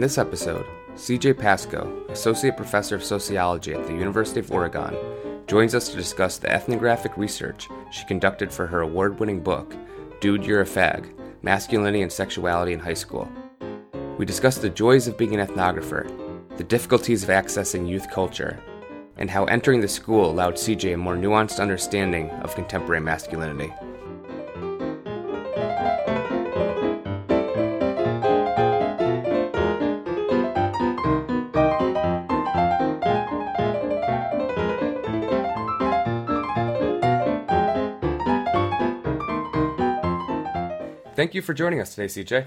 In this episode, CJ Pascoe, Associate Professor of Sociology at the University of Oregon, joins us to discuss the ethnographic research she conducted for her award winning book, Dude, You're a Fag Masculinity and Sexuality in High School. We discuss the joys of being an ethnographer, the difficulties of accessing youth culture, and how entering the school allowed CJ a more nuanced understanding of contemporary masculinity. Thank you for joining us today, CJ.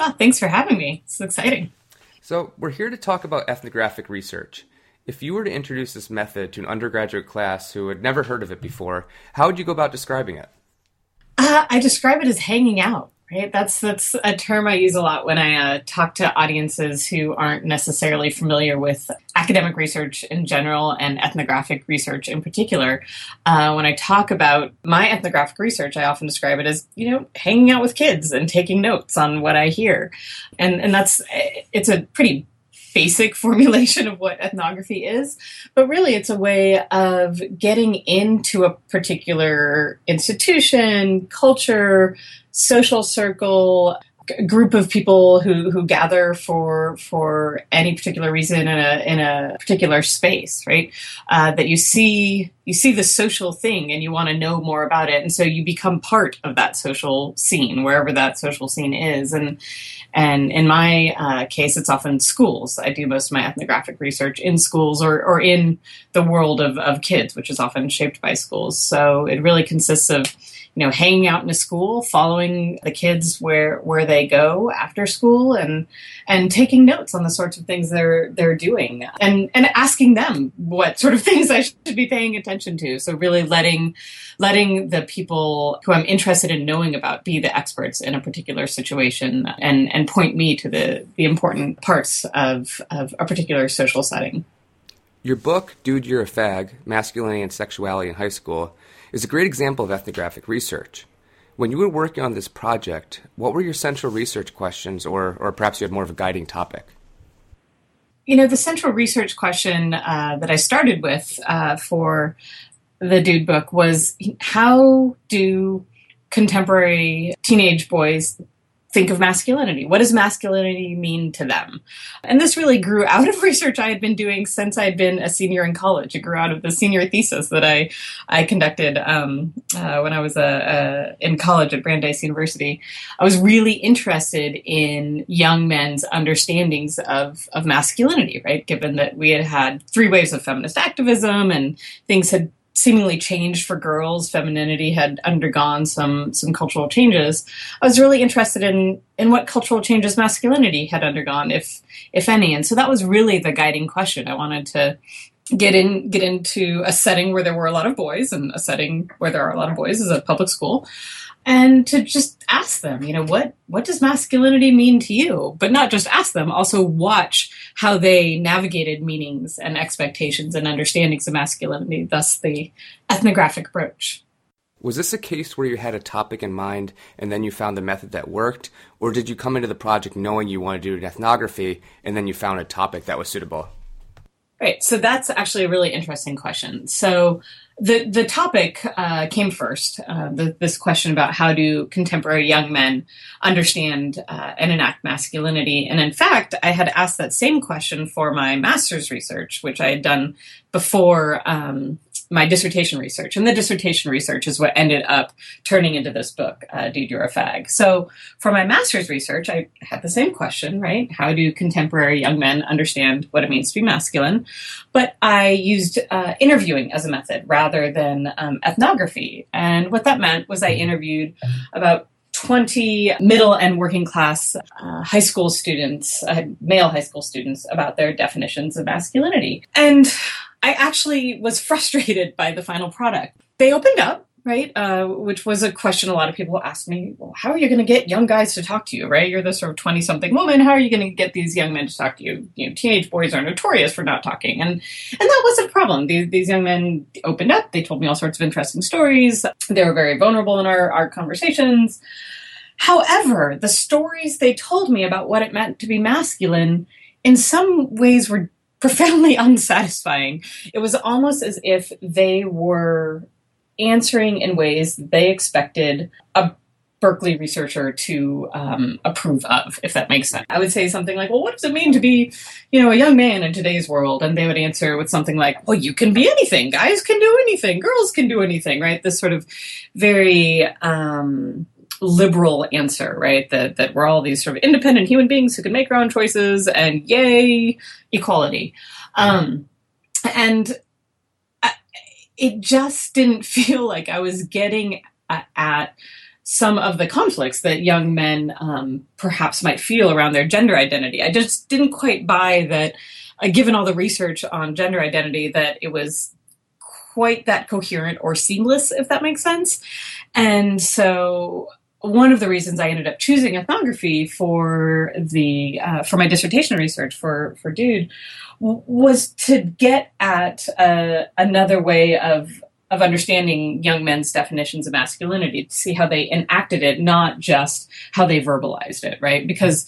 Oh, thanks for having me. It's exciting. So, we're here to talk about ethnographic research. If you were to introduce this method to an undergraduate class who had never heard of it before, how would you go about describing it? Uh, I describe it as hanging out right? That's that's a term i use a lot when i uh, talk to audiences who aren't necessarily familiar with academic research in general and ethnographic research in particular. Uh, when i talk about my ethnographic research i often describe it as you know hanging out with kids and taking notes on what i hear. And and that's it's a pretty basic formulation of what ethnography is, but really it's a way of getting into a particular institution, culture, social circle, group of people who, who gather for for any particular reason in a in a particular space, right? Uh, that you see you see the social thing and you want to know more about it, and so you become part of that social scene wherever that social scene is. And and in my uh, case, it's often schools. I do most of my ethnographic research in schools or or in the world of of kids, which is often shaped by schools. So it really consists of you know, hanging out in a school, following the kids where where they go after school, and and taking notes on the sorts of things they're they're doing, and and asking them what sort of things I should be paying attention to. So really letting letting the people who I'm interested in knowing about be the experts in a particular situation, and and point me to the the important parts of of a particular social setting. Your book, Dude, You're a Fag Masculinity and Sexuality in High School, is a great example of ethnographic research. When you were working on this project, what were your central research questions, or, or perhaps you had more of a guiding topic? You know, the central research question uh, that I started with uh, for the Dude book was how do contemporary teenage boys think of masculinity. What does masculinity mean to them? And this really grew out of research I had been doing since I'd been a senior in college. It grew out of the senior thesis that I I conducted um, uh, when I was uh, in college at Brandeis University. I was really interested in young men's understandings of of masculinity, right? Given that we had had three waves of feminist activism and things had seemingly changed for girls. Femininity had undergone some some cultural changes. I was really interested in in what cultural changes masculinity had undergone, if if any. And so that was really the guiding question. I wanted to get in get into a setting where there were a lot of boys and a setting where there are a lot of boys is a public school and to just ask them, you know, what what does masculinity mean to you? But not just ask them, also watch how they navigated meanings and expectations and understandings of masculinity, thus the ethnographic approach. Was this a case where you had a topic in mind and then you found the method that worked? Or did you come into the project knowing you wanted to do an ethnography and then you found a topic that was suitable? Right. So that's actually a really interesting question. So the the topic uh, came first. Uh, the, this question about how do contemporary young men understand uh, and enact masculinity, and in fact, I had asked that same question for my master's research, which I had done before um, my dissertation research, and the dissertation research is what ended up turning into this book, uh, Dude, You're a Fag. So for my master's research, I had the same question, right? How do contemporary young men understand what it means to be masculine? But I used uh, interviewing as a method rather than um, ethnography. And what that meant was I interviewed about 20 middle and working class uh, high school students, uh, male high school students, about their definitions of masculinity. And I actually was frustrated by the final product. They opened up, right? Uh, which was a question a lot of people asked me. Well, how are you going to get young guys to talk to you, right? You're this sort of 20 something woman. How are you going to get these young men to talk to you? You know, teenage boys are notorious for not talking. And, and that was a problem. These, these young men opened up. They told me all sorts of interesting stories. They were very vulnerable in our, our conversations. However, the stories they told me about what it meant to be masculine in some ways were profoundly unsatisfying. It was almost as if they were answering in ways they expected a Berkeley researcher to um, approve of, if that makes sense. I would say something like, "Well, what does it mean to be, you know, a young man in today's world?" And they would answer with something like, "Well, you can be anything. Guys can do anything. Girls can do anything." Right? This sort of very um, liberal answer, right? That that we're all these sort of independent human beings who can make our own choices, and yay, equality. Um, and I, it just didn't feel like I was getting at some of the conflicts that young men um, perhaps might feel around their gender identity. I just didn't quite buy that, uh, given all the research on gender identity, that it was quite that coherent or seamless, if that makes sense. And so one of the reasons I ended up choosing ethnography for the uh, for my dissertation research for for Dude was to get at uh, another way of of understanding young men's definitions of masculinity to see how they enacted it, not just how they verbalized it, right? Because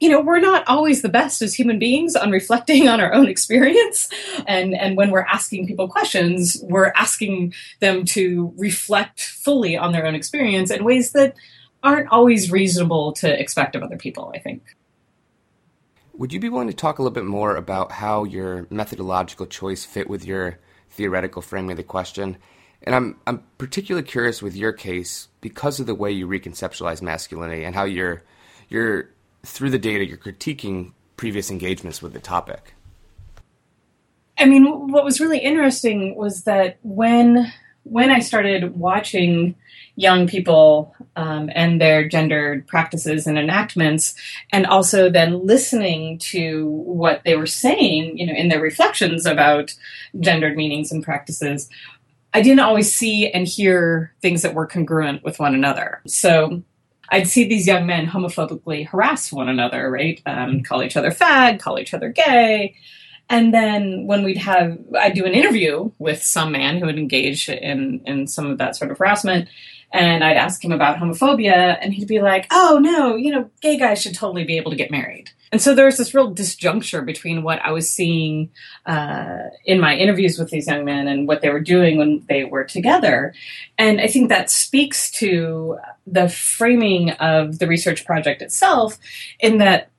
you know we're not always the best as human beings on reflecting on our own experience and and when we're asking people questions we're asking them to reflect fully on their own experience in ways that aren't always reasonable to expect of other people i think would you be willing to talk a little bit more about how your methodological choice fit with your theoretical framing of the question. And I'm I'm particularly curious with your case because of the way you reconceptualize masculinity and how you're you're through the data you're critiquing previous engagements with the topic. I mean, what was really interesting was that when when I started watching young people um, and their gendered practices and enactments, and also then listening to what they were saying, you know, in their reflections about gendered meanings and practices, I didn't always see and hear things that were congruent with one another. So I'd see these young men homophobically harass one another, right? Um, call each other fag, call each other gay. And then when we'd have, I'd do an interview with some man who would engage in, in some of that sort of harassment and I'd ask him about homophobia, and he'd be like, "Oh no, you know, gay guys should totally be able to get married." And so there's this real disjuncture between what I was seeing uh, in my interviews with these young men and what they were doing when they were together. And I think that speaks to the framing of the research project itself, in that,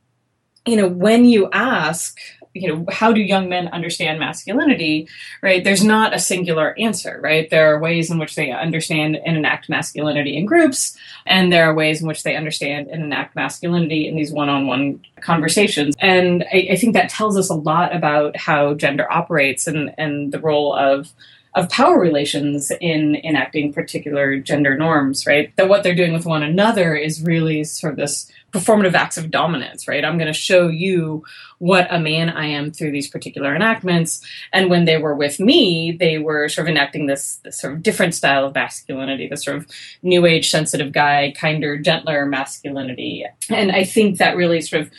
you know, when you ask you know how do young men understand masculinity right? There's not a singular answer right? There are ways in which they understand and enact masculinity in groups and there are ways in which they understand and enact masculinity in these one-on-one conversations. And I, I think that tells us a lot about how gender operates and and the role of of power relations in enacting particular gender norms, right? That what they're doing with one another is really sort of this performative acts of dominance, right? I'm going to show you what a man I am through these particular enactments. And when they were with me, they were sort of enacting this, this sort of different style of masculinity, this sort of new age sensitive guy, kinder, gentler masculinity. And I think that really sort of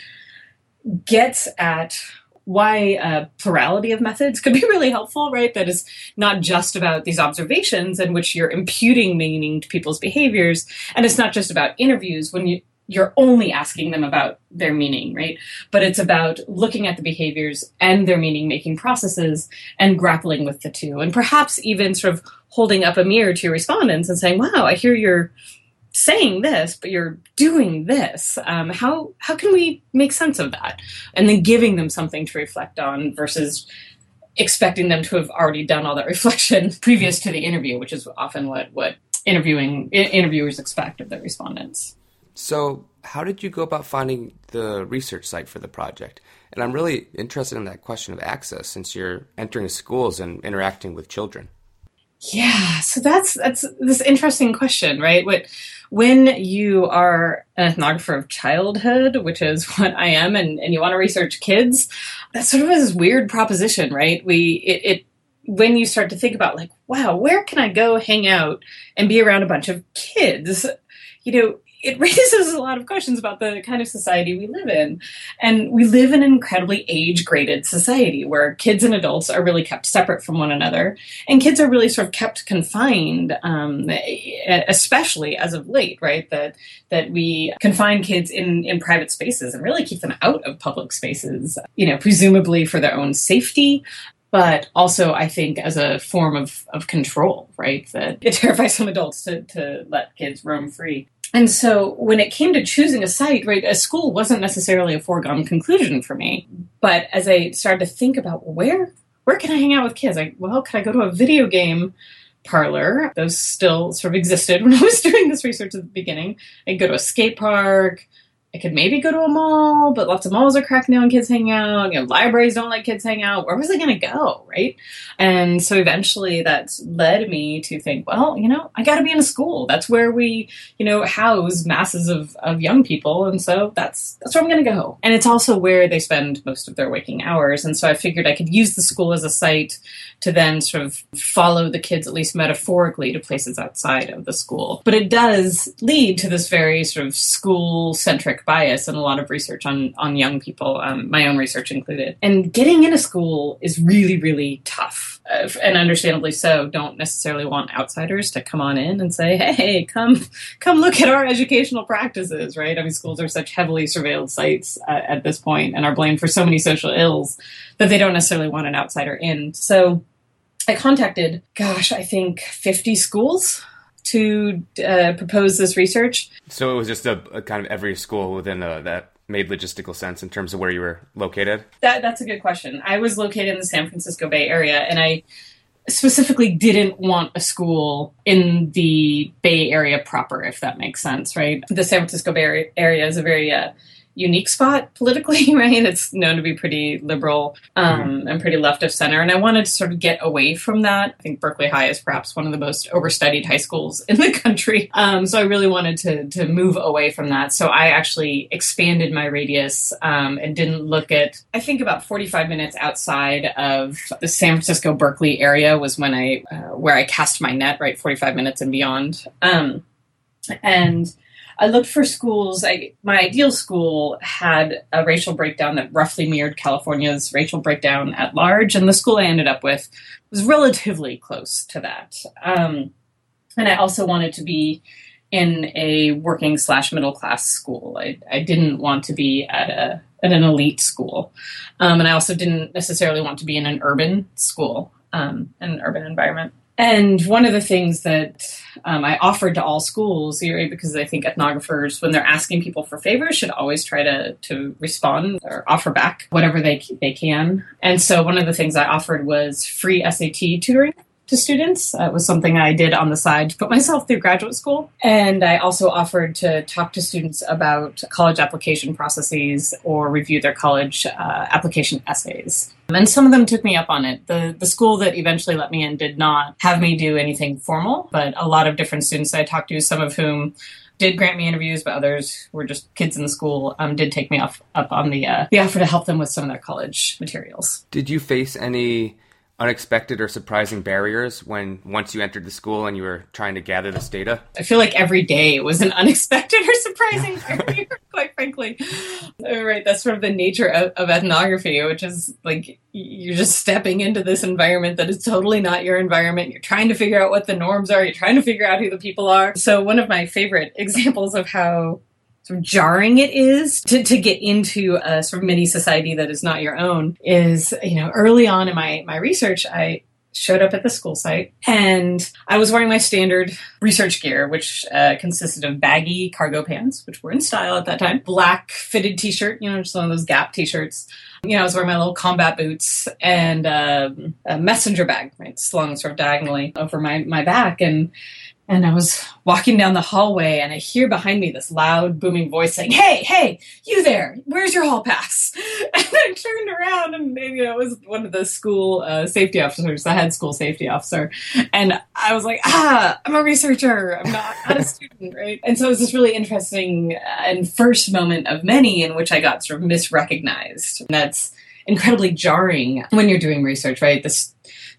gets at why a plurality of methods could be really helpful, right? That is not just about these observations in which you're imputing meaning to people's behaviors. And it's not just about interviews when you, you're only asking them about their meaning, right? But it's about looking at the behaviors and their meaning making processes and grappling with the two. And perhaps even sort of holding up a mirror to your respondents and saying, wow, I hear you're saying this, but you're doing this. Um, how how can we make sense of that? And then giving them something to reflect on versus expecting them to have already done all that reflection previous to the interview, which is often what what interviewing interviewers expect of their respondents. So, how did you go about finding the research site for the project? And I'm really interested in that question of access since you're entering schools and interacting with children. Yeah, so that's that's this interesting question, right? What when you are an ethnographer of childhood, which is what I am, and, and you want to research kids, that's sort of this weird proposition, right? We it, it when you start to think about like, wow, where can I go hang out and be around a bunch of kids? You know, it raises a lot of questions about the kind of society we live in. And we live in an incredibly age graded society where kids and adults are really kept separate from one another. And kids are really sort of kept confined, um, especially as of late, right? That, that we confine kids in, in private spaces and really keep them out of public spaces, you know, presumably for their own safety, but also I think as a form of, of control, right? That it terrifies some adults to, to let kids roam free. And so when it came to choosing a site, right, a school wasn't necessarily a foregone conclusion for me. But as I started to think about where where can I hang out with kids? Like, well, could I go to a video game parlor? Those still sort of existed when I was doing this research at the beginning. I'd go to a skate park, I could maybe go to a mall, but lots of malls are cracking down kids hang out. You know, libraries don't let kids hang out. Where was I going to go, right? And so eventually that's led me to think, well, you know, I got to be in a school. That's where we, you know, house masses of, of young people, and so that's that's where I'm going to go. And it's also where they spend most of their waking hours. And so I figured I could use the school as a site to then sort of follow the kids, at least metaphorically, to places outside of the school. But it does lead to this very sort of school centric bias and a lot of research on, on young people, um, my own research included. And getting into school is really, really tough. Uh, and understandably so, don't necessarily want outsiders to come on in and say, hey, come, come look at our educational practices, right? I mean, schools are such heavily surveilled sites uh, at this point and are blamed for so many social ills that they don't necessarily want an outsider in. So I contacted, gosh, I think 50 schools to uh, propose this research. So it was just a, a kind of every school within a, uh, that made logistical sense in terms of where you were located? That, that's a good question. I was located in the San Francisco Bay Area, and I specifically didn't want a school in the Bay Area proper, if that makes sense, right? The San Francisco Bay Area is a very uh, unique spot politically, right? It's known to be pretty liberal um, mm-hmm. and pretty left of center. And I wanted to sort of get away from that. I think Berkeley High is perhaps one of the most overstudied high schools in the country. Um, so I really wanted to, to move away from that. So I actually expanded my radius um, and didn't look at, I think about 45 minutes outside of the San Francisco Berkeley area was when I, uh, where I cast my net, right? 45 minutes and beyond. Um, and I looked for schools. I, my ideal school had a racial breakdown that roughly mirrored California's racial breakdown at large, and the school I ended up with was relatively close to that. Um, and I also wanted to be in a working slash middle class school. I, I didn't want to be at a at an elite school, um, and I also didn't necessarily want to be in an urban school, um, an urban environment. And one of the things that um, I offered to all schools, because I think ethnographers, when they're asking people for favors, should always try to, to respond or offer back whatever they, they can. And so one of the things I offered was free SAT tutoring to students. It was something I did on the side to put myself through graduate school. And I also offered to talk to students about college application processes or review their college uh, application essays. And some of them took me up on it. The the school that eventually let me in did not have me do anything formal, but a lot of different students I talked to, some of whom did grant me interviews, but others were just kids in the school. Um, did take me off up on the uh, the offer to help them with some of their college materials. Did you face any unexpected or surprising barriers when once you entered the school and you were trying to gather this data? I feel like every day was an unexpected or surprising barrier, quite frankly. Right, that's sort of the nature of, of, ethnography, which is like you're just stepping into this environment that is totally not your environment. You're trying to figure out what the norms are. You're trying to figure out who the people are. So one of my favorite examples of how sort of jarring it is to, to get into a sort of mini society that is not your own is, you know, early on in my, my research, I showed up at the school site and I was wearing my standard research gear, which uh, consisted of baggy cargo pants, which were in style at that time, black fitted t-shirt, you know, just one of those Gap t-shirts. You know, I was wearing my little combat boots and uh, a messenger bag, right, slung sort of diagonally over my, my back. And and I was walking down the hallway and I hear behind me this loud booming voice saying, Hey, hey, you there, where's your hall pass? And I turned around and know, it was one of the school uh, safety officers, the head school safety officer. And I was like, ah, I'm a researcher. I'm not, not a student, right? And so it was this really interesting and first moment of many in which I got sort of misrecognized. And that's incredibly jarring when you're doing research, right? This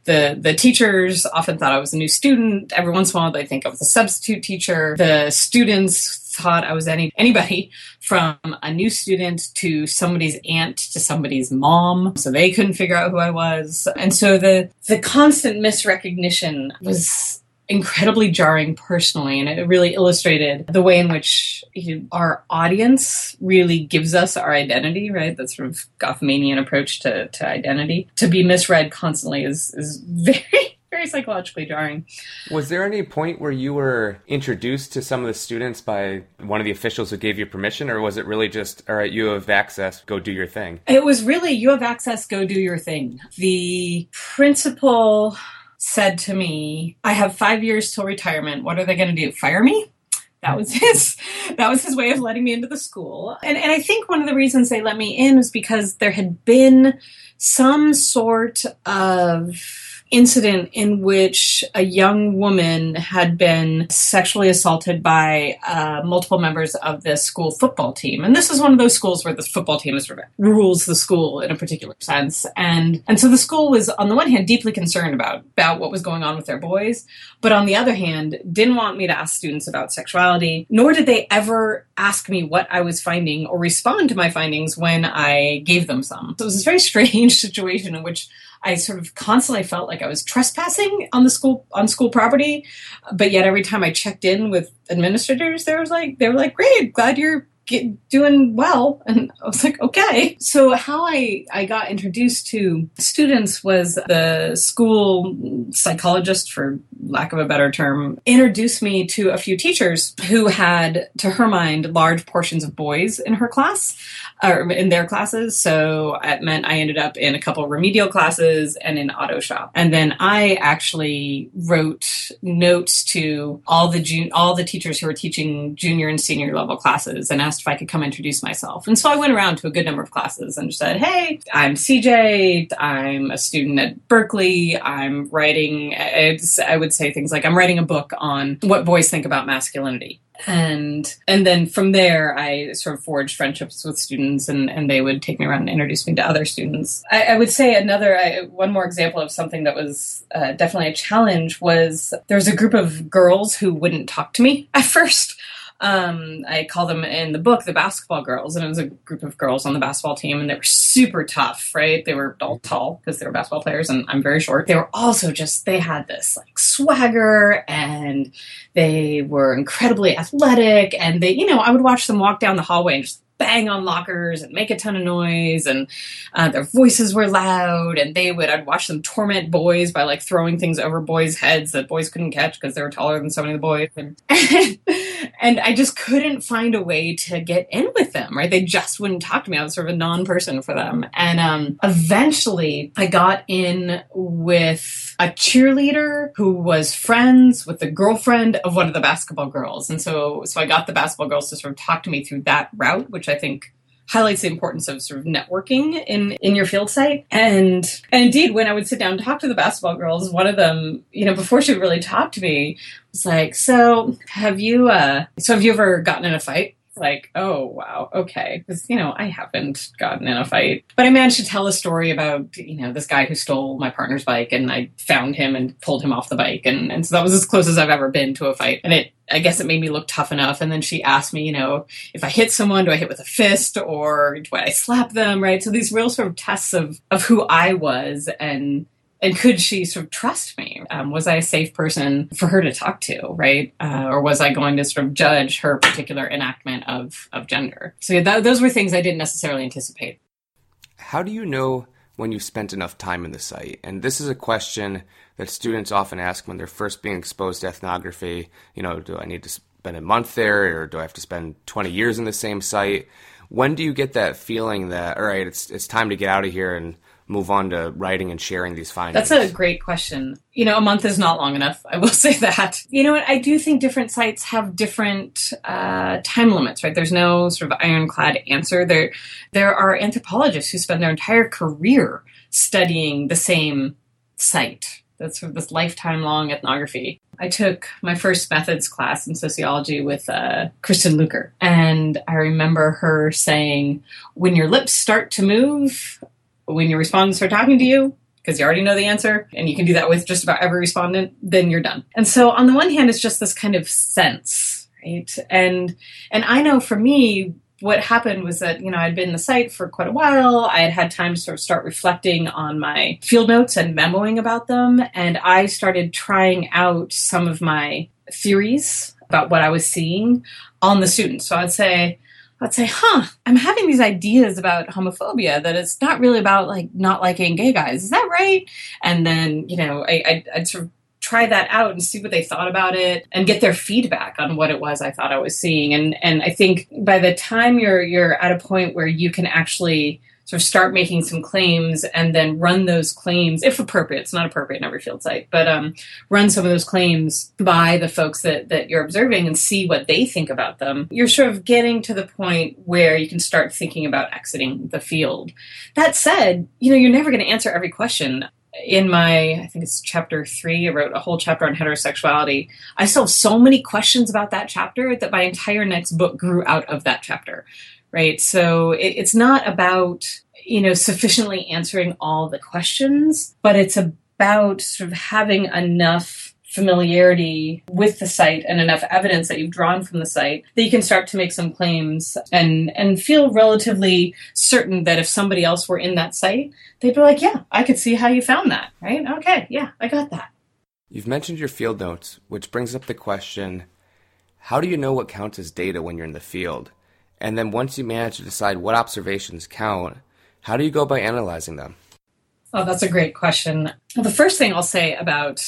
the the teachers often thought I was a new student. Every once in a while, they think I was a substitute teacher. The students thought I was any anybody from a new student to somebody's aunt to somebody's mom. So they couldn't figure out who I was. And so the the constant misrecognition was incredibly jarring personally and it really illustrated the way in which our audience really gives us our identity right that sort of goffmanian approach to, to identity to be misread constantly is is very very psychologically jarring. Was there any point where you were introduced to some of the students by one of the officials who gave you permission, or was it really just, all right, you have access, go do your thing? It was really, you have access, go do your thing. The principal said to me, I have five years till retirement. What are they going to do? Fire me? That was his that was his way of letting me into the school. And and I think one of the reasons they let me in was because there had been some sort of incident in which a young woman had been sexually assaulted by uh, multiple members of the school football team. And this is one of those schools where the football team is, rules the school in a particular sense. And, and so the school was, on the one hand, deeply concerned about, about what was going on with their boys, but on the other hand, didn't want me to ask students about sexuality, nor did they ever ask me what I was finding or respond to my findings when I gave them some. So it was this very strange situation in which I sort of constantly felt like I was trespassing on the school on school property, but yet every time I checked in with administrators, there was like they were like, "Great, glad you're get, doing well. And i was like okay. So how i i got introduced to students was the school psychologist for lack of a better term introduced me to a few teachers who had to her mind large portions of boys in her class or in their classes. So it meant i ended up in a couple remedial classes and in auto shop. And then i actually wrote notes to all the jun- all the teachers who were teaching junior and senior level classes and asked asked if I could come introduce myself. And so I went around to a good number of classes and said, Hey, I'm CJ. I'm a student at Berkeley. I'm writing, I would say things like, I'm writing a book on what boys think about masculinity and and then from there i sort of forged friendships with students and and they would take me around and introduce me to other students i, I would say another I, one more example of something that was uh, definitely a challenge was there was a group of girls who wouldn't talk to me at first um, I call them in the book the basketball girls, and it was a group of girls on the basketball team, and they were super tough, right? They were all tall because they were basketball players, and I'm very short. They were also just they had this like swagger, and they were incredibly athletic, and they, you know, I would watch them walk down the hallway and just bang on lockers and make a ton of noise and uh, their voices were loud and they would i'd watch them torment boys by like throwing things over boys heads that boys couldn't catch because they were taller than so many of the boys and, and i just couldn't find a way to get in with them right? They just wouldn't talk to me. I was sort of a non-person for them. And um, eventually i got in with a cheerleader who was friends with the girlfriend of one of the basketball girls. And so so i got the basketball girls to sort of talk to me through that route which I think highlights the importance of sort of networking in in your field site. And and indeed when i would sit down and talk to the basketball girls one of them you know before she really talked to me was like so have you uh so have you ever gotten in a fight like, oh wow, okay, because you know I haven't gotten in a fight, but I managed to tell a story about you know this guy who stole my partner's bike, and I found him and pulled him off the bike, and and so that was as close as I've ever been to a fight, and it. I guess it made me look tough enough. And then she asked me, you know, if I hit someone, do I hit with a fist or do I slap them? Right. So these real sort of tests of, of who I was and and could she sort of trust me? Um, was I a safe person for her to talk to, right? Uh, or was I going to sort of judge her particular enactment of of gender? So yeah, th- those were things I didn't necessarily anticipate. How do you know when you've spent enough time in the site? And this is a question that students often ask when they're first being exposed to ethnography. You know, do I need to spend a month there, or do I have to spend 20 years in the same site? When do you get that feeling that all right, it's it's time to get out of here and move on to writing and sharing these findings? That's a great question. You know, a month is not long enough. I will say that. You know what? I do think different sites have different uh, time limits, right? There's no sort of ironclad answer. There, there are anthropologists who spend their entire career studying the same site. That's sort of this lifetime long ethnography. I took my first methods class in sociology with uh, Kristin Luker, and I remember her saying, "When your lips start to move, when your respondents are talking to you, because you already know the answer, and you can do that with just about every respondent, then you're done. And so, on the one hand, it's just this kind of sense, right? And and I know for me, what happened was that you know I'd been in the site for quite a while. I had had time to sort of start reflecting on my field notes and memoing about them, and I started trying out some of my theories about what I was seeing on the students. So I'd say, I'd say, huh, I'm having these ideas about homophobia that it's not really about like not liking gay guys. Is that right? And then, you know, I, I'd, I'd sort of try that out and see what they thought about it and get their feedback on what it was I thought I was seeing. And and I think by the time you're you're at a point where you can actually sort of start making some claims and then run those claims, if appropriate. It's not appropriate in every field site, but um, run some of those claims by the folks that, that you're observing and see what they think about them. You're sort of getting to the point where you can start thinking about exiting the field. That said, you know, you're never going to answer every question in my i think it's chapter three i wrote a whole chapter on heterosexuality i still have so many questions about that chapter that my entire next book grew out of that chapter right? So it, it's not about, you know, sufficiently answering all the questions, but it's about sort of having enough familiarity with the site and enough evidence that you've drawn from the site that you can start to make some claims and and feel relatively certain that if somebody else were in that site they'd be like yeah i could see how you found that right? Okay yeah i got that. You've mentioned your field notes which brings up the question how do you know what counts as data when you're in the field and then once you manage to decide what observations count, how do you go by analyzing them? Oh, that's a great question. Well, the first thing I'll say about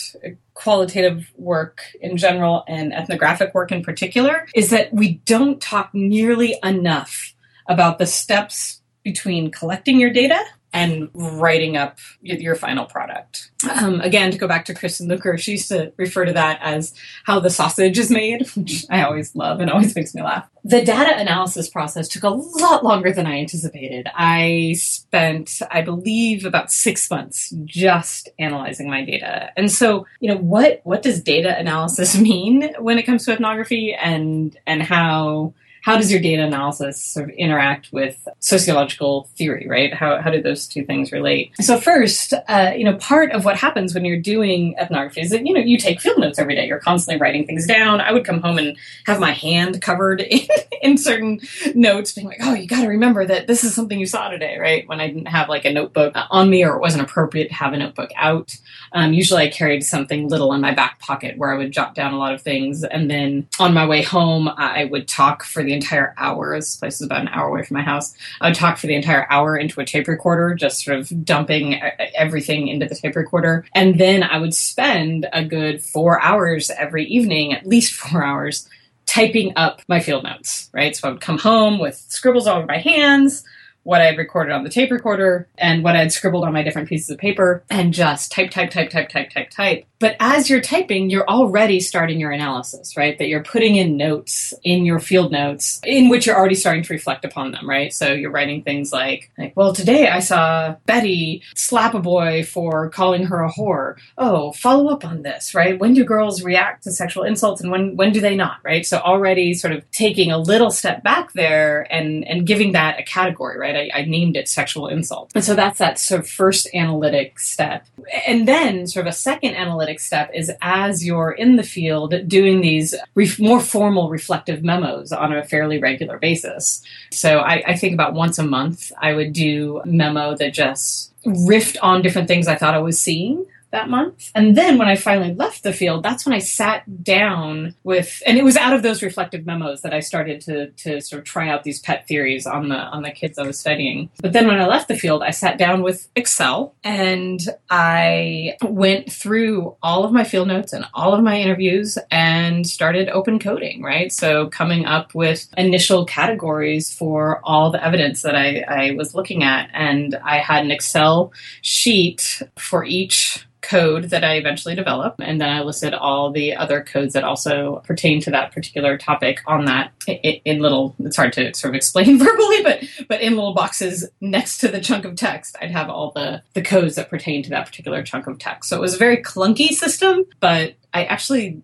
qualitative work in general and ethnographic work in particular is that we don't talk nearly enough about the steps between collecting your data and writing up your final product. Um, again, to go back to Kristin Luker, she used to refer to that as how the sausage is made, which I always love and always makes me laugh. The data analysis process took a lot longer than I anticipated. I spent, I believe, about six months just analyzing my data. And so, you know, what what does data analysis mean when it comes to ethnography, and and how how does your data analysis sort of interact with sociological theory, right? How, how do those two things relate? So first, uh, you know, part of what happens when you're doing ethnography is that, you know, you take field notes every day. You're constantly writing things down. I would come home and have my hand covered in, in certain notes being like, oh, you got to remember that this is something you saw today, right? When I didn't have like a notebook on me or it wasn't appropriate to have a notebook out. Um, usually I carried something little in my back pocket where I would jot down a lot of things. And then on my way home, I would talk for the entire hour. This place is about an hour away from my house. I would talk for the entire hour into a tape recorder, just sort of dumping everything into the tape recorder. And then I would spend a good four hours every evening, at least four hours, typing up my field notes, right? So I would come home with scribbles all over my hands what I had recorded on the tape recorder and what I had scribbled on my different pieces of paper and just type, type, type, type, type, type, type. But as you're typing, you're already starting your analysis, right? That you're putting in notes in your field notes in which you're already starting to reflect upon them, right? So you're writing things like, like, well, today I saw Betty slap a boy for calling her a whore. Oh, follow up on this, right? When do girls react to sexual insults and when when do they not, right? So already sort of taking a little step back there and and giving that a category, right? I, I named it sexual insult. And so that's that sort of first analytic step. And then sort of a second analytic analytic step is as you're in the field doing these more formal reflective memos on a fairly regular basis. So I, I think about once a month, I would do memo that just riffed on different things I thought I was seeing that month. And then when I finally left the field, that's when I sat down with, and it was out of those reflective memos that I started to, to sort of try out these pet theories on the, on the kids I was studying. But then when I left the field, I sat down with Excel and I went through all of my field notes and all of my interviews and started open coding, right? So coming up with initial categories for all the evidence that I, I was looking at. And I had an Excel sheet for each code that I eventually developed. And then I listed all the other codes that also pertain to that particular topic on that in little, it's hard to sort of explain verbally, but, but in little boxes next to the chunk of text, I'd have all the, the codes that pertain to that particular chunk of text. So it was a very clunky system, but I actually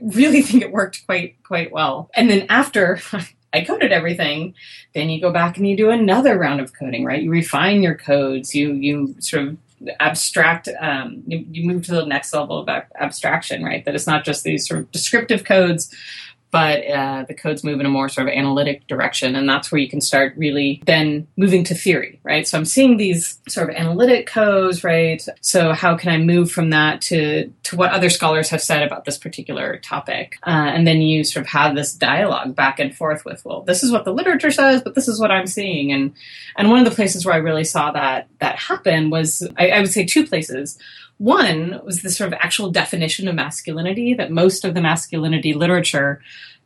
really think it worked quite, quite well. And then after I coded everything, then you go back and you do another round of coding, right? You refine your codes, you you sort of abstract um, you, you, move to the next level of abstraction right? That it's not just these sort of descriptive codes but uh, the codes move in a more sort of analytic direction. And that's where you can start really then moving to theory, right? So I'm seeing these sort of analytic codes, right? So how can I move from that to, to what other scholars have said about this particular topic? Uh, and then you sort of have this dialogue back and forth with, well, this is what the literature says, but this is what I'm seeing. And, and one of the places where I really saw that, that happen was, I, I would say two places. One was the sort of actual definition of masculinity that most of the masculinity literature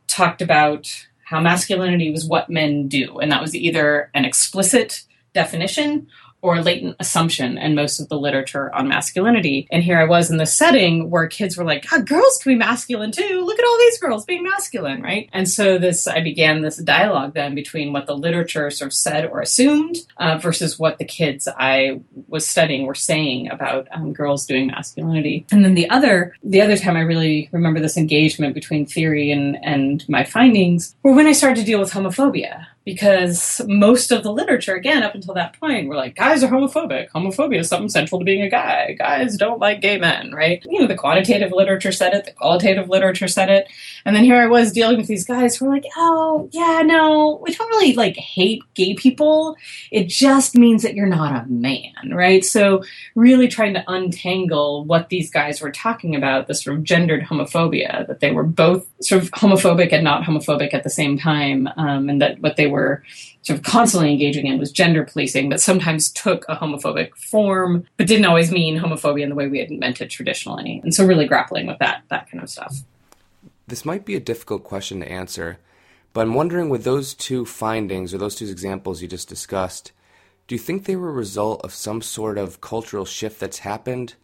talked about how masculinity was what men do, and that was either an explicit definition or latent assumption in most of the literature on masculinity. And here I was in the setting where kids were like, God, girls can be masculine too. Look at all these girls being masculine, right? And so this, I began this dialogue then between what the literature sort of said or assumed uh, versus what the kids I was studying were saying about um, girls doing masculinity. And then the other, the other time I really remember this engagement between theory and, and my findings were when I started to deal with homophobia because most of the literature, again, up until that point, were like, guys are homophobic. Homophobia is something central to being a guy. Guys don't like gay men, right? You know, the quantitative literature said it, the qualitative literature said it. And then here I was dealing with these guys who were like, oh, yeah, no, we don't really like hate gay people. It just means that you're not a man, right? So really trying to untangle what these guys were talking about, the sort of gendered homophobia, that they were both sort of homophobic and not homophobic at the same time, um, and that what they were were sort of constantly engaging in was gender policing that sometimes took a homophobic form, but didn't always mean homophobia in the way we had meant it traditionally. And so really grappling with that that kind of stuff. This might be a difficult question to answer, but I'm wondering with those two findings or those two examples you just discussed, do you think they were a result of some sort of cultural shift that's happened?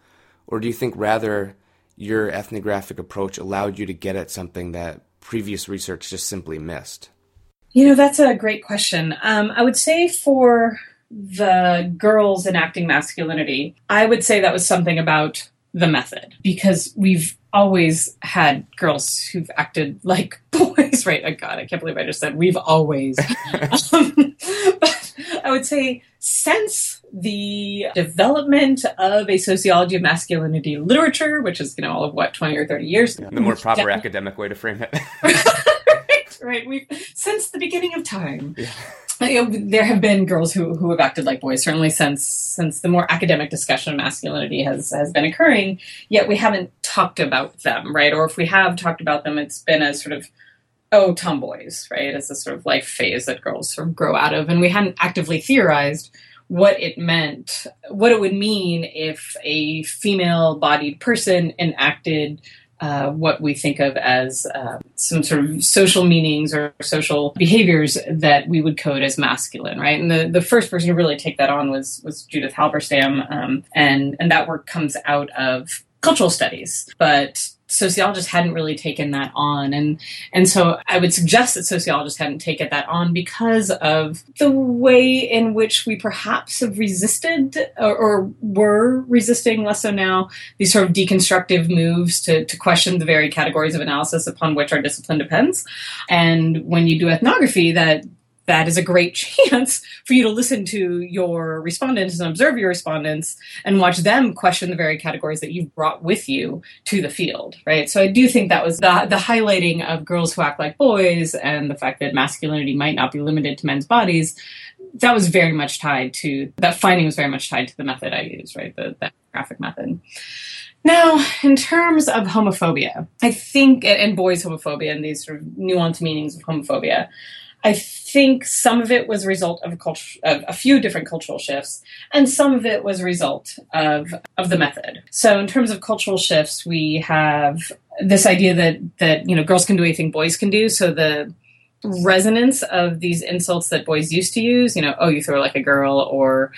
Or do you think rather your ethnographic approach allowed you to get at something that previous research just simply missed? You know, that's a great question. Um, I would say for the girls enacting masculinity, I would say that was something about the method because we've always had girls who've acted like boys, right? Oh God, I can't believe I just said we've always. um, but I would say since the development of a sociology of masculinity literature, which is, you know, all of what, 20 or 30 years. Yeah, the more proper yeah. academic way to frame it. right? We've since the beginning of time. Yeah. Uh, you know, there have been girls who, who have acted like boys, certainly since since the more academic discussion of masculinity has has been occurring. Yet we haven't talked about them, right? Or if we have talked about them, it's been as sort of oh tomboys, right? As a sort of life phase that girls sort of grow out of, and we hadn't actively theorized what it meant, what it would mean if a female bodied person enacted uh, what we think of as uh, some sort of social meanings or social behaviors that we would code as masculine, right? And the, the first person to really take that on was was Judith Halberstam, um, and and that work comes out of cultural studies, but sociologists hadn't really taken that on. And and so i would suggest that sociologists hadn't taken that on because of the way in which we perhaps have resisted or, or were resisting less so now these sort of deconstructive moves to, to question the very categories of analysis upon which our discipline depends. And when you do ethnography that that is a great chance for you to listen to your respondents and observe your respondents and watch them question the very categories that you've brought with you to the field, right? So I do think that was the, the highlighting of girls who act like boys and the fact that masculinity might not be limited to men's bodies. That was very much tied to that finding was very much tied to the method I use, right? The, the graphic method. Now, in terms of homophobia, I think, and boys homophobia and these sort of nuanced meanings of homophobia, I think some of it was a result of a, of a few different cultural shifts, and some of it was a result of of the method. So, in terms of cultural shifts, we have this idea that that you know girls can do anything boys can do. So the resonance of these insults that boys used to use, you know, oh, you throw like a girl, or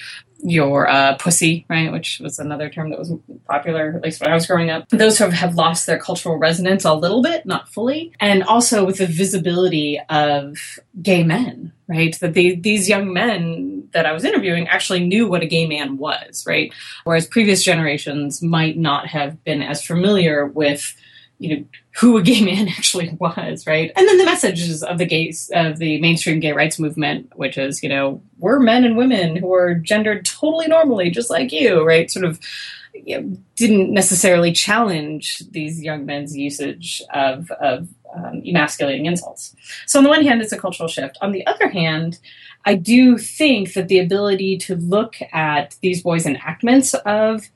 your uh, pussy, right, which was another term that was popular, at least when I was growing up. Those sort of have lost their cultural resonance a little bit, not fully. And also with the visibility of gay men, right, that they, these young men that I was interviewing actually knew what a gay man was, right? Whereas previous generations might not have been as familiar with you know who a gay man actually was, right? And then the messages of the gays of the mainstream gay rights movement, which is you know we're men and women who are gendered totally normally, just like you, right? Sort of you know, didn't necessarily challenge these young men's usage of of um, emasculating insults. So on the one hand, it's a cultural shift. On the other hand, I do think that the ability to look at these boys' enactments of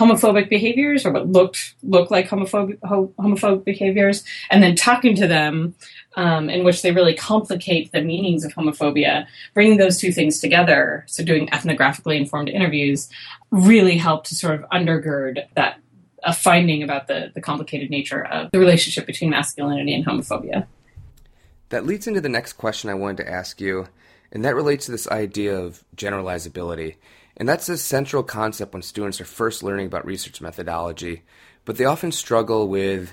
homophobic behaviors or what looked looked like homophobic homophobic behaviors and then talking to them um, in which they really complicate the meanings of homophobia bringing those two things together so doing ethnographically informed interviews really helped to sort of undergird that a finding about the, the complicated nature of the relationship between masculinity and homophobia. That leads into the next question i wanted to ask you and that relates to this idea of generalizability and that's a central concept when students are first learning about research methodology, but they often struggle with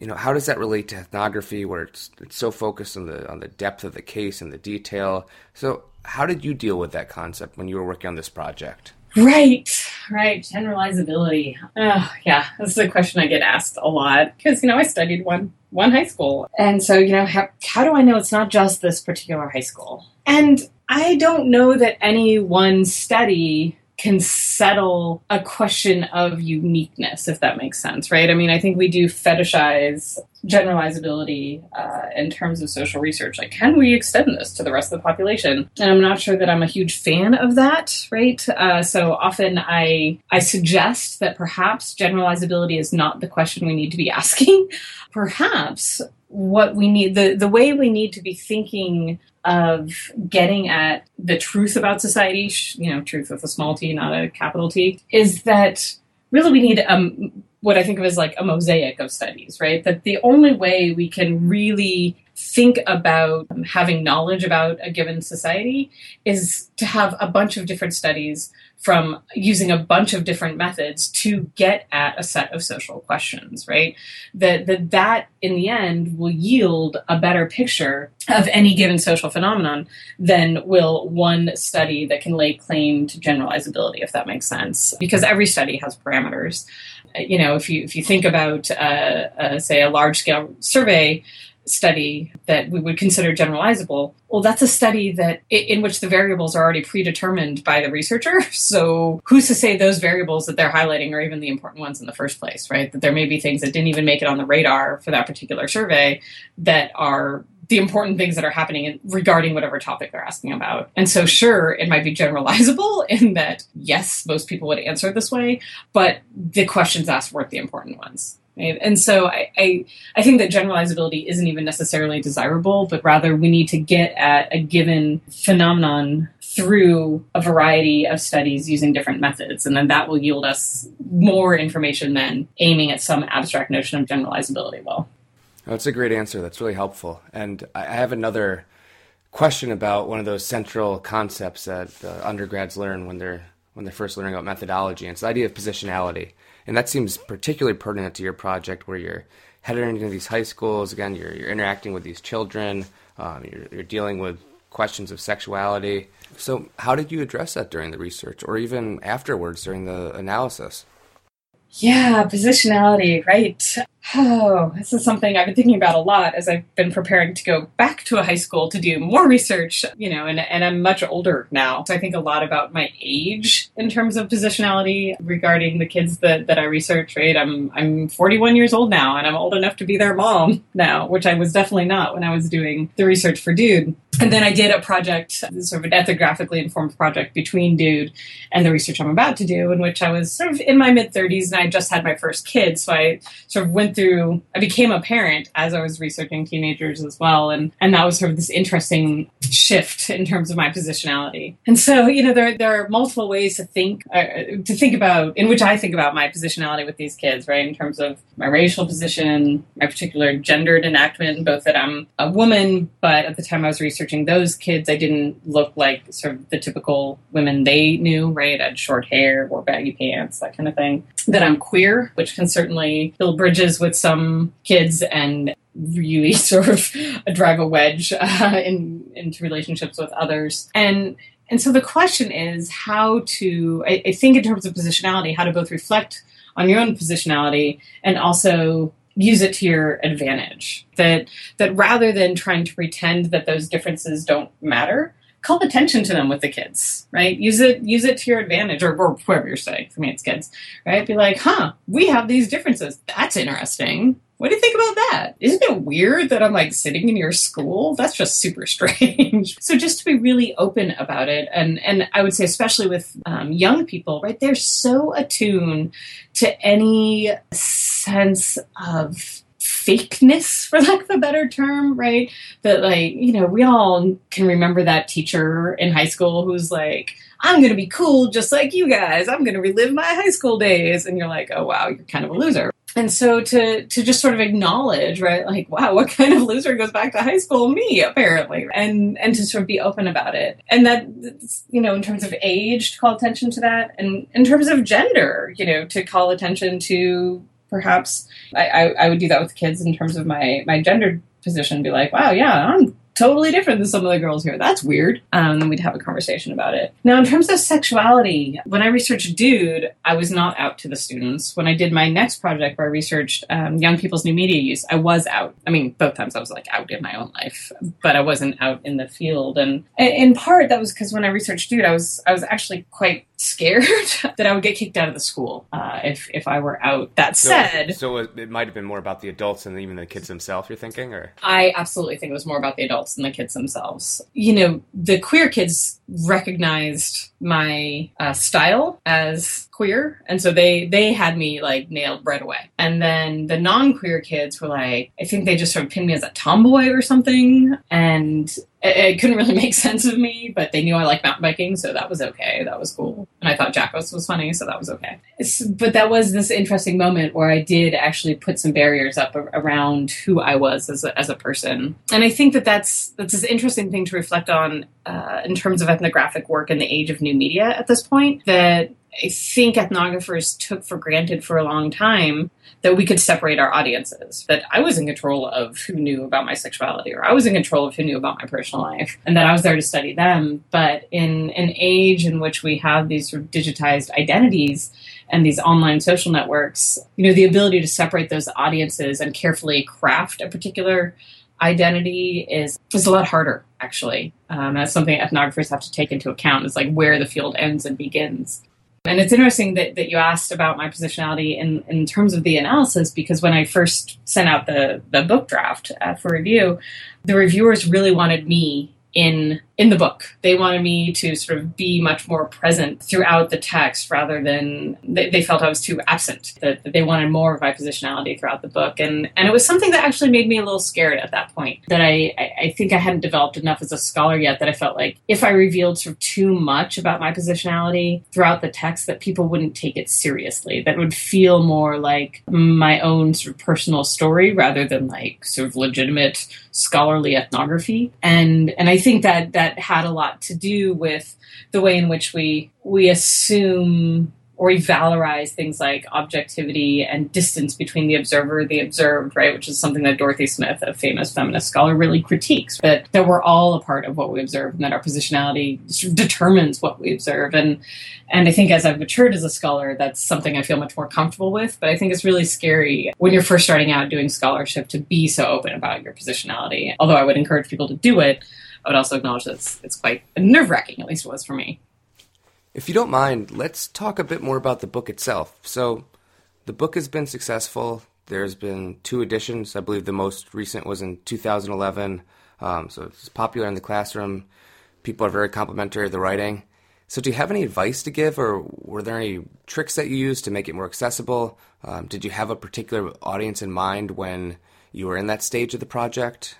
you know how does that relate to ethnography where it's it's so focused on the on the depth of the case and the detail. So how did you deal with that concept when you were working on this project? Right, right. Generalizability. Oh, yeah, this is a question I get asked a lot because you know I studied one one high school, and so you know how how do I know it's not just this particular high school? And I don't know that any one study can settle a question of uniqueness, if that makes sense, right? I mean, I think we do fetishize generalizability uh, in terms of social research. Like, can we extend this to the rest of the population? And I'm not sure that I'm a huge fan of that, right? Uh, so often I I suggest that perhaps generalizability is not the question we need to be asking. perhaps what we need the the way we need to be thinking of getting at the truth about society, you know, truth with a small t, not a capital T, is that really we need um, what I think of as like a mosaic of studies, right? That the only way we can really think about having knowledge about a given society is to have a bunch of different studies from using a bunch of different methods to get at a set of social questions, right? That, that that in the end will yield a better picture of any given social phenomenon than will one study that can lay claim to generalizability, if that makes sense. Because every study has parameters. You know, if you if you think about uh, uh, say a large scale survey study that we would consider generalizable well that's a study that in which the variables are already predetermined by the researcher so who's to say those variables that they're highlighting are even the important ones in the first place right that there may be things that didn't even make it on the radar for that particular survey that are the important things that are happening regarding whatever topic they're asking about. And so, sure, it might be generalizable in that, yes, most people would answer this way, but the questions asked weren't the important ones. Right? And so I, I, I think that generalizability isn't even necessarily desirable, but rather we need to get at a given phenomenon through a variety of studies using different methods. And then that will yield us more information than aiming at some abstract notion of generalizability will. That's a great answer. That's really helpful. And I have another question about one of those central concepts that uh, undergrads learn when they're when they're first learning about methodology. And it's the idea of positionality. And that seems particularly pertinent to your project where you're headed into these high schools. Again, you're, you're interacting with these children, um, you're, you're dealing with questions of sexuality. So, how did you address that during the research or even afterwards during the analysis? Yeah, positionality, right. Oh, this is something I've been thinking about a lot as I've been preparing to go back to a high school to do more research, you know, and, and I'm much older now. So I think a lot about my age in terms of positionality regarding the kids that, that I research, right? I'm, I'm 41 years old now and I'm old enough to be their mom now, which I was definitely not when I was doing the research for Dude. And then I did a project, sort of an ethnographically informed project between Dude and the research I'm about to do, in which I was sort of in my mid 30s and I just had my first kid. So I sort of went through, I became a parent as I was researching teenagers as well. And, and that was sort of this interesting shift in terms of my positionality. And so, you know, there, there are multiple ways to think, uh, to think about, in which I think about my positionality with these kids, right? In terms of my racial position, my particular gendered enactment, both that I'm a woman, but at the time I was researching those kids, I didn't look like sort of the typical women they knew, right? I had short hair, wore baggy pants, that kind of thing. That I'm queer, which can certainly build bridges with some kids and really sort of drive a wedge uh, in, into relationships with others. And and so the question is how to, I, I think in terms of positionality, how to both reflect on your own positionality and also use it to your advantage. That that rather than trying to pretend that those differences don't matter, call attention to them with the kids, right? Use it use it to your advantage, or, or whoever you're studying. For me, it's kids, right? Be like, huh, we have these differences. That's interesting. what do you think about that? Isn't it weird that I'm like sitting in your school? That's just super strange. so just to be really open about it, and and I would say especially with um, young people, right? They're so attuned to any sense of fakeness for lack of a better term right? That like you know we all can remember that teacher in high school who's like i'm going to be cool just like you guys. I'm going to relive my high school days. And you're like oh wow you're kind of a loser. And so to to just sort of acknowledge right like wow what kind of loser goes back to high school? Me apparently. And and to sort of be open about it. And that you know in terms of age to call attention to that and in terms of gender you know to call attention to perhaps I, I, I would do that with kids in terms of my my gender position be like wow yeah i'm totally different than some of the girls here. That's weird. Um, and we'd have a conversation about it. Now, in terms of sexuality, when I researched Dude, I was not out to the students. When I did my next project where I researched um, young people's new media use, I was out. I mean, both times I was like out in my own life, but I wasn't out in the field. And in part, that was because when I researched Dude, I was I was actually quite scared that I would get kicked out of the school uh, if if I were out. That said, so, so it might have been more about the adults than even the kids themselves. You're thinking, or I absolutely think it was more about the adults than the kids themselves. You know, the queer kids recognized my uh, style as queer and so they they had me like nailed right away and then the non-queer kids were like i think they just sort of pinned me as a tomboy or something and it, couldn't really make sense of me but they knew i liked mountain biking so that was okay. That was cool. And i thought Jackass was funny so that was okay. But that was this interesting moment where i did actually put some barriers up around who i was as a, as a person. And i think that that's that's this interesting thing to reflect on uh, in terms of ethnographic work in the age of new media at this point that I think ethnographers took for granted for a long time that we could separate our audiences, that I was in control of who knew about my sexuality or I was in control of who knew about my personal life and that I was there to study them. But in an age in which we have these sort of digitized identities and these online social networks, you know, the ability to separate those audiences and carefully craft a particular identity is is a lot harder actually um, that's something ethnographers have to take into account is like where the field ends and begins and it's interesting that, that you asked about my positionality in, in terms of the analysis because when i first sent out the, the book draft uh, for review the reviewers really wanted me in in the book. They wanted me to sort of be much more present throughout the text rather than they, they felt I was too absent. That, that, they wanted more of my positionality throughout the book, and and it was something that actually made me a little scared at that point. That I I, think I hadn't developed enough as a scholar yet. That I felt like if I revealed sort of too much about my positionality throughout the text, that people wouldn't take it seriously. That would feel more like my own sort of personal story rather than like sort of legitimate scholarly ethnography. And and I think that that that had a lot to do with the way in which we we assume or we valorize things like objectivity and distance between the observer the observed, right? Which is something that Dorothy Smith, a famous feminist scholar, really critiques. That that we're all a part of what we observe, and that our positionality determines what we observe. And and I think as I've matured as a scholar, that's something I feel much more comfortable with. But I think it's really scary when you're first starting out doing scholarship to be so open about your positionality. Although I would encourage people to do it I would also acknowledge that it's, it's quite nerve wracking, at least it was for me. If you don't mind, let's talk a bit more about the book itself. So, the book has been successful. There's been two editions. I believe the most recent was in 2011. Um, so, it's popular in the classroom. People are very complimentary of the writing. So, do you have any advice to give, or were there any tricks that you used to make it more accessible? Um, did you have a particular audience in mind when you were in that stage of the project?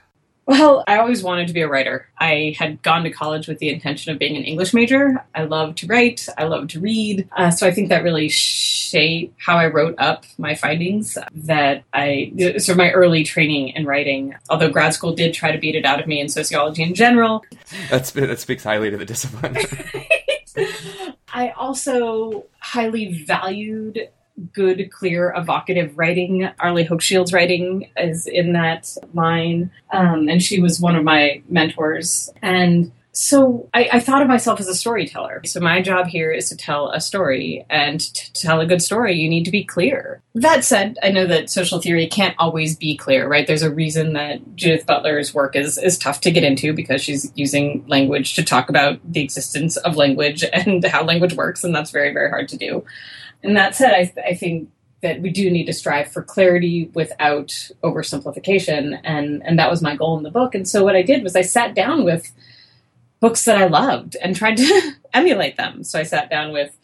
Well, I always wanted to be a writer. I had gone to college with the intention of being an English major. I love to write, I love to read. Uh, so I think that really shaped how I wrote up my findings. That I, sort of my early training in writing, although grad school did try to beat it out of me in sociology in general. That's, that speaks highly to the discipline. I also highly valued good, clear, evocative writing. Arlie Hochschild's writing is in that line, um, and she was one of my mentors. And so I, I, thought of myself as a storyteller. So my job here is to tell a story, and to tell a good story, you need to be clear. That said, I know that social theory can't always be clear, right? There's a reason that Judith Butler's work is is tough to get into because she's using language to talk about the existence of language and how language works, and that's very very hard to do. And that said, I, I think that we do need to strive for clarity without oversimplification. And, and that was my goal in the book. And so what I did was I sat down with books that I loved and tried to emulate them. So I sat down with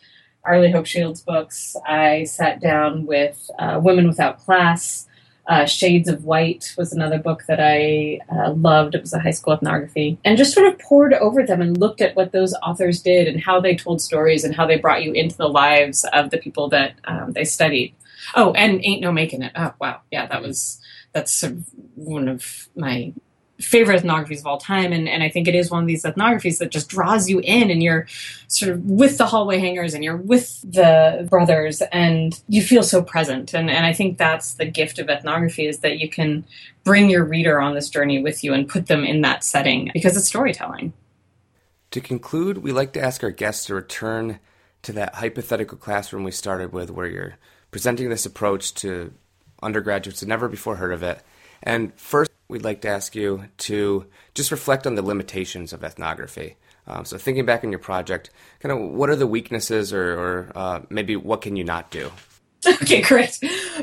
Arlie Hochschild's books. I sat down with uh, Women Without Class. Uh, Shades of White was another book that I uh, loved. It was a high school ethnography. And just sort of poured over them and looked at what those authors did and how they told stories and how they brought you into the lives of the people that um, they studied. Oh, and Ain't No Making It. Oh, wow. Yeah, that was, that's one of my favorite ethnographies of all time. And, and I think it is one of these ethnographies that just draws you in and you're sort of with the hallway hangers and you're with the brothers and you feel so present. And, and I think that's the gift of ethnography is that you can bring your reader on this journey with you and put them in that setting because it's storytelling. To conclude, we like to ask our guests to return to that hypothetical classroom we started with where you're presenting this approach to undergraduates who never before heard of it. And first, we'd like to ask you to just reflect on the limitations of ethnography. Um, so, thinking back on your project, kind of what are the weaknesses, or, or uh, maybe what can you not do? Okay, great.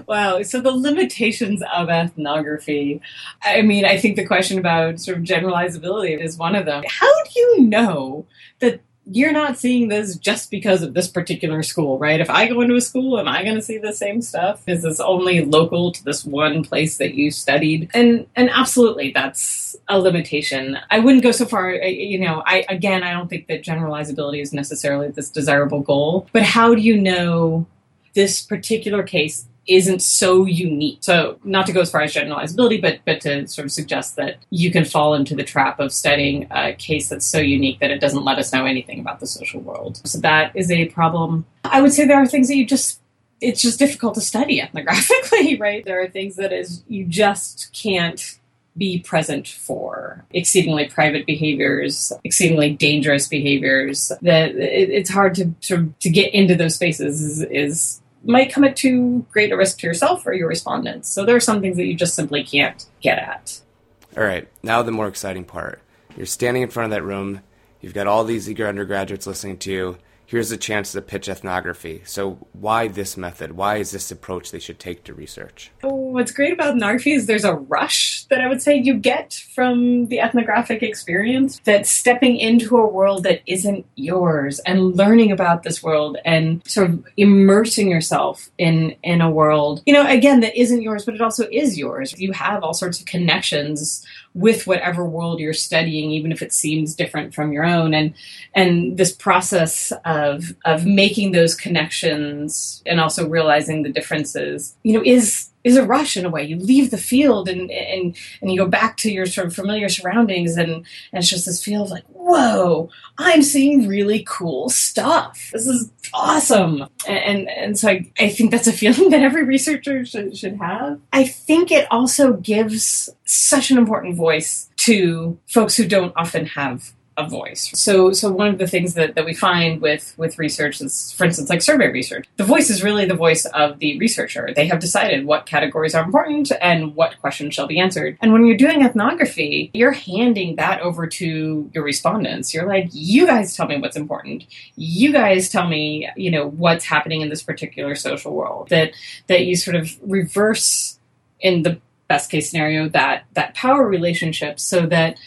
Wow. So the limitations of ethnography. I mean, I think the question about sort of generalizability is one of them. How do you know that you're not seeing this just because of this particular school, right? If I go into a school, am I going to see the same stuff? Is this only local to this one place that you studied? And and absolutely, that's a limitation. I wouldn't go so far. You know, I again, I don't think that generalizability is necessarily this desirable goal. But how do you know this particular case isn't so unique. So not to go as far as generalizability, but but to sort of suggest that you can fall into the trap of studying a case that's so unique that it doesn't let us know anything about the social world. So that is a problem. I would say there are things that you just it's just difficult to study ethnographically, right? There are things that is you just can't be present for exceedingly private behaviors, exceedingly dangerous behaviors. That it's hard to of, to get into those spaces is, is might come at too great a risk to yourself or your respondents. So there are some things that you just simply can't get at. All right, now the more exciting part. You're standing in front of that room, you've got all these eager undergraduates listening to you, here's a chance to pitch ethnography. So, why this method? Why is this approach they should take to research? Oh, What's great about ethnography is there's a rush that I would say you get from the ethnographic experience that stepping into a world that isn't yours and learning about this world and sort of immersing yourself in in a world, you know, again that isn't yours, but it also is yours. You have all sorts of connections with whatever world you're studying, even if it seems different from your own. And and this process of of making those connections and also realizing the differences, you know, is is a rush in a way. You leave the field and and and you go back to your sort of familiar surroundings, and, and it's just this feel of like, whoa, I'm seeing really cool stuff. This is awesome. And and, and so I, I think that's a feeling that every researcher should, should have. I think it also gives such an important voice to folks who don't often have a voice. So so one of the things that, that we find with with research is for instance like survey research. The voice is really the voice of the researcher. They have decided what categories are important and what questions shall be answered. And when you're doing ethnography, you're handing that over to your respondents. You're like, you guys tell me what's important. You guys tell me, you know, what's happening in this particular social world. That that you sort of reverse in the best case scenario that that power relationship so that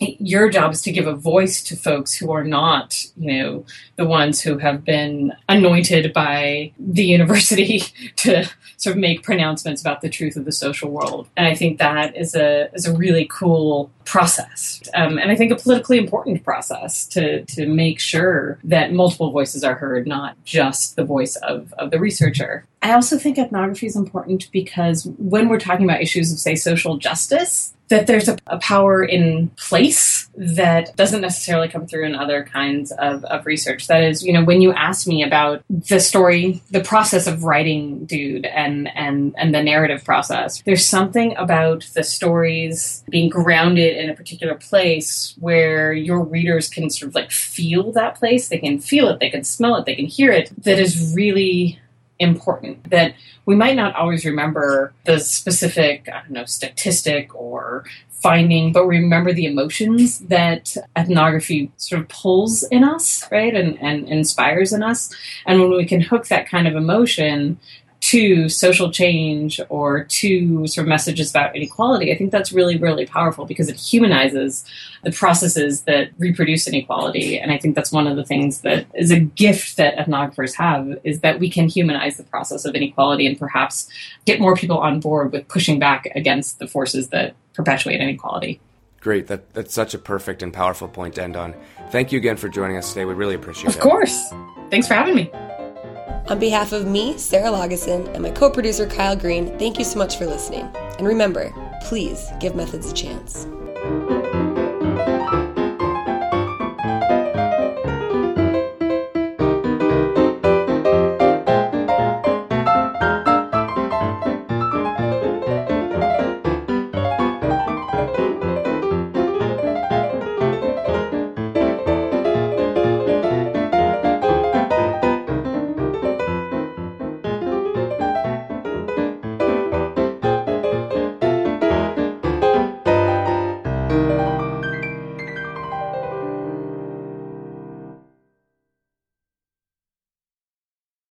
your job is to give a voice to folks who are not, you know, the ones who have been anointed by the university to sort of make pronouncements about the truth of the social world. And I think that is a is a really cool process, um, and I think a politically important process to to make sure that multiple voices are heard, not just the voice of of the researcher. I also think ethnography is important because when we're talking about issues of, say, social justice, that there's a, a, power in place that doesn't necessarily come through in other kinds of, of research. That is, you know, when you ask me about the story, the process of writing Dude and and and the narrative process, there's something about the stories being grounded in a particular place where your readers can sort of like feel that place. They can feel it, they can smell it, they can hear it. That is really important that we might not always remember the specific, I don't know, statistic or finding, but remember the emotions that ethnography sort of pulls in us, right? And, and inspires in us. And when we can hook that kind of emotion to social change or to sort of messages about inequality, I think that's really, really powerful because it humanizes the processes that reproduce inequality. And I think that's one of the things that is a gift that ethnographers have is that we can humanize the process of inequality and perhaps get more people on board with pushing back against the forces that perpetuate inequality. Great. That, that's such a perfect and powerful point to end on. Thank you again for joining us today. We really appreciate of it. Of course. Thanks for having me. On behalf of me, Sarah Lageson, and my co producer, Kyle Green, thank you so much for listening. And remember, please give methods a chance.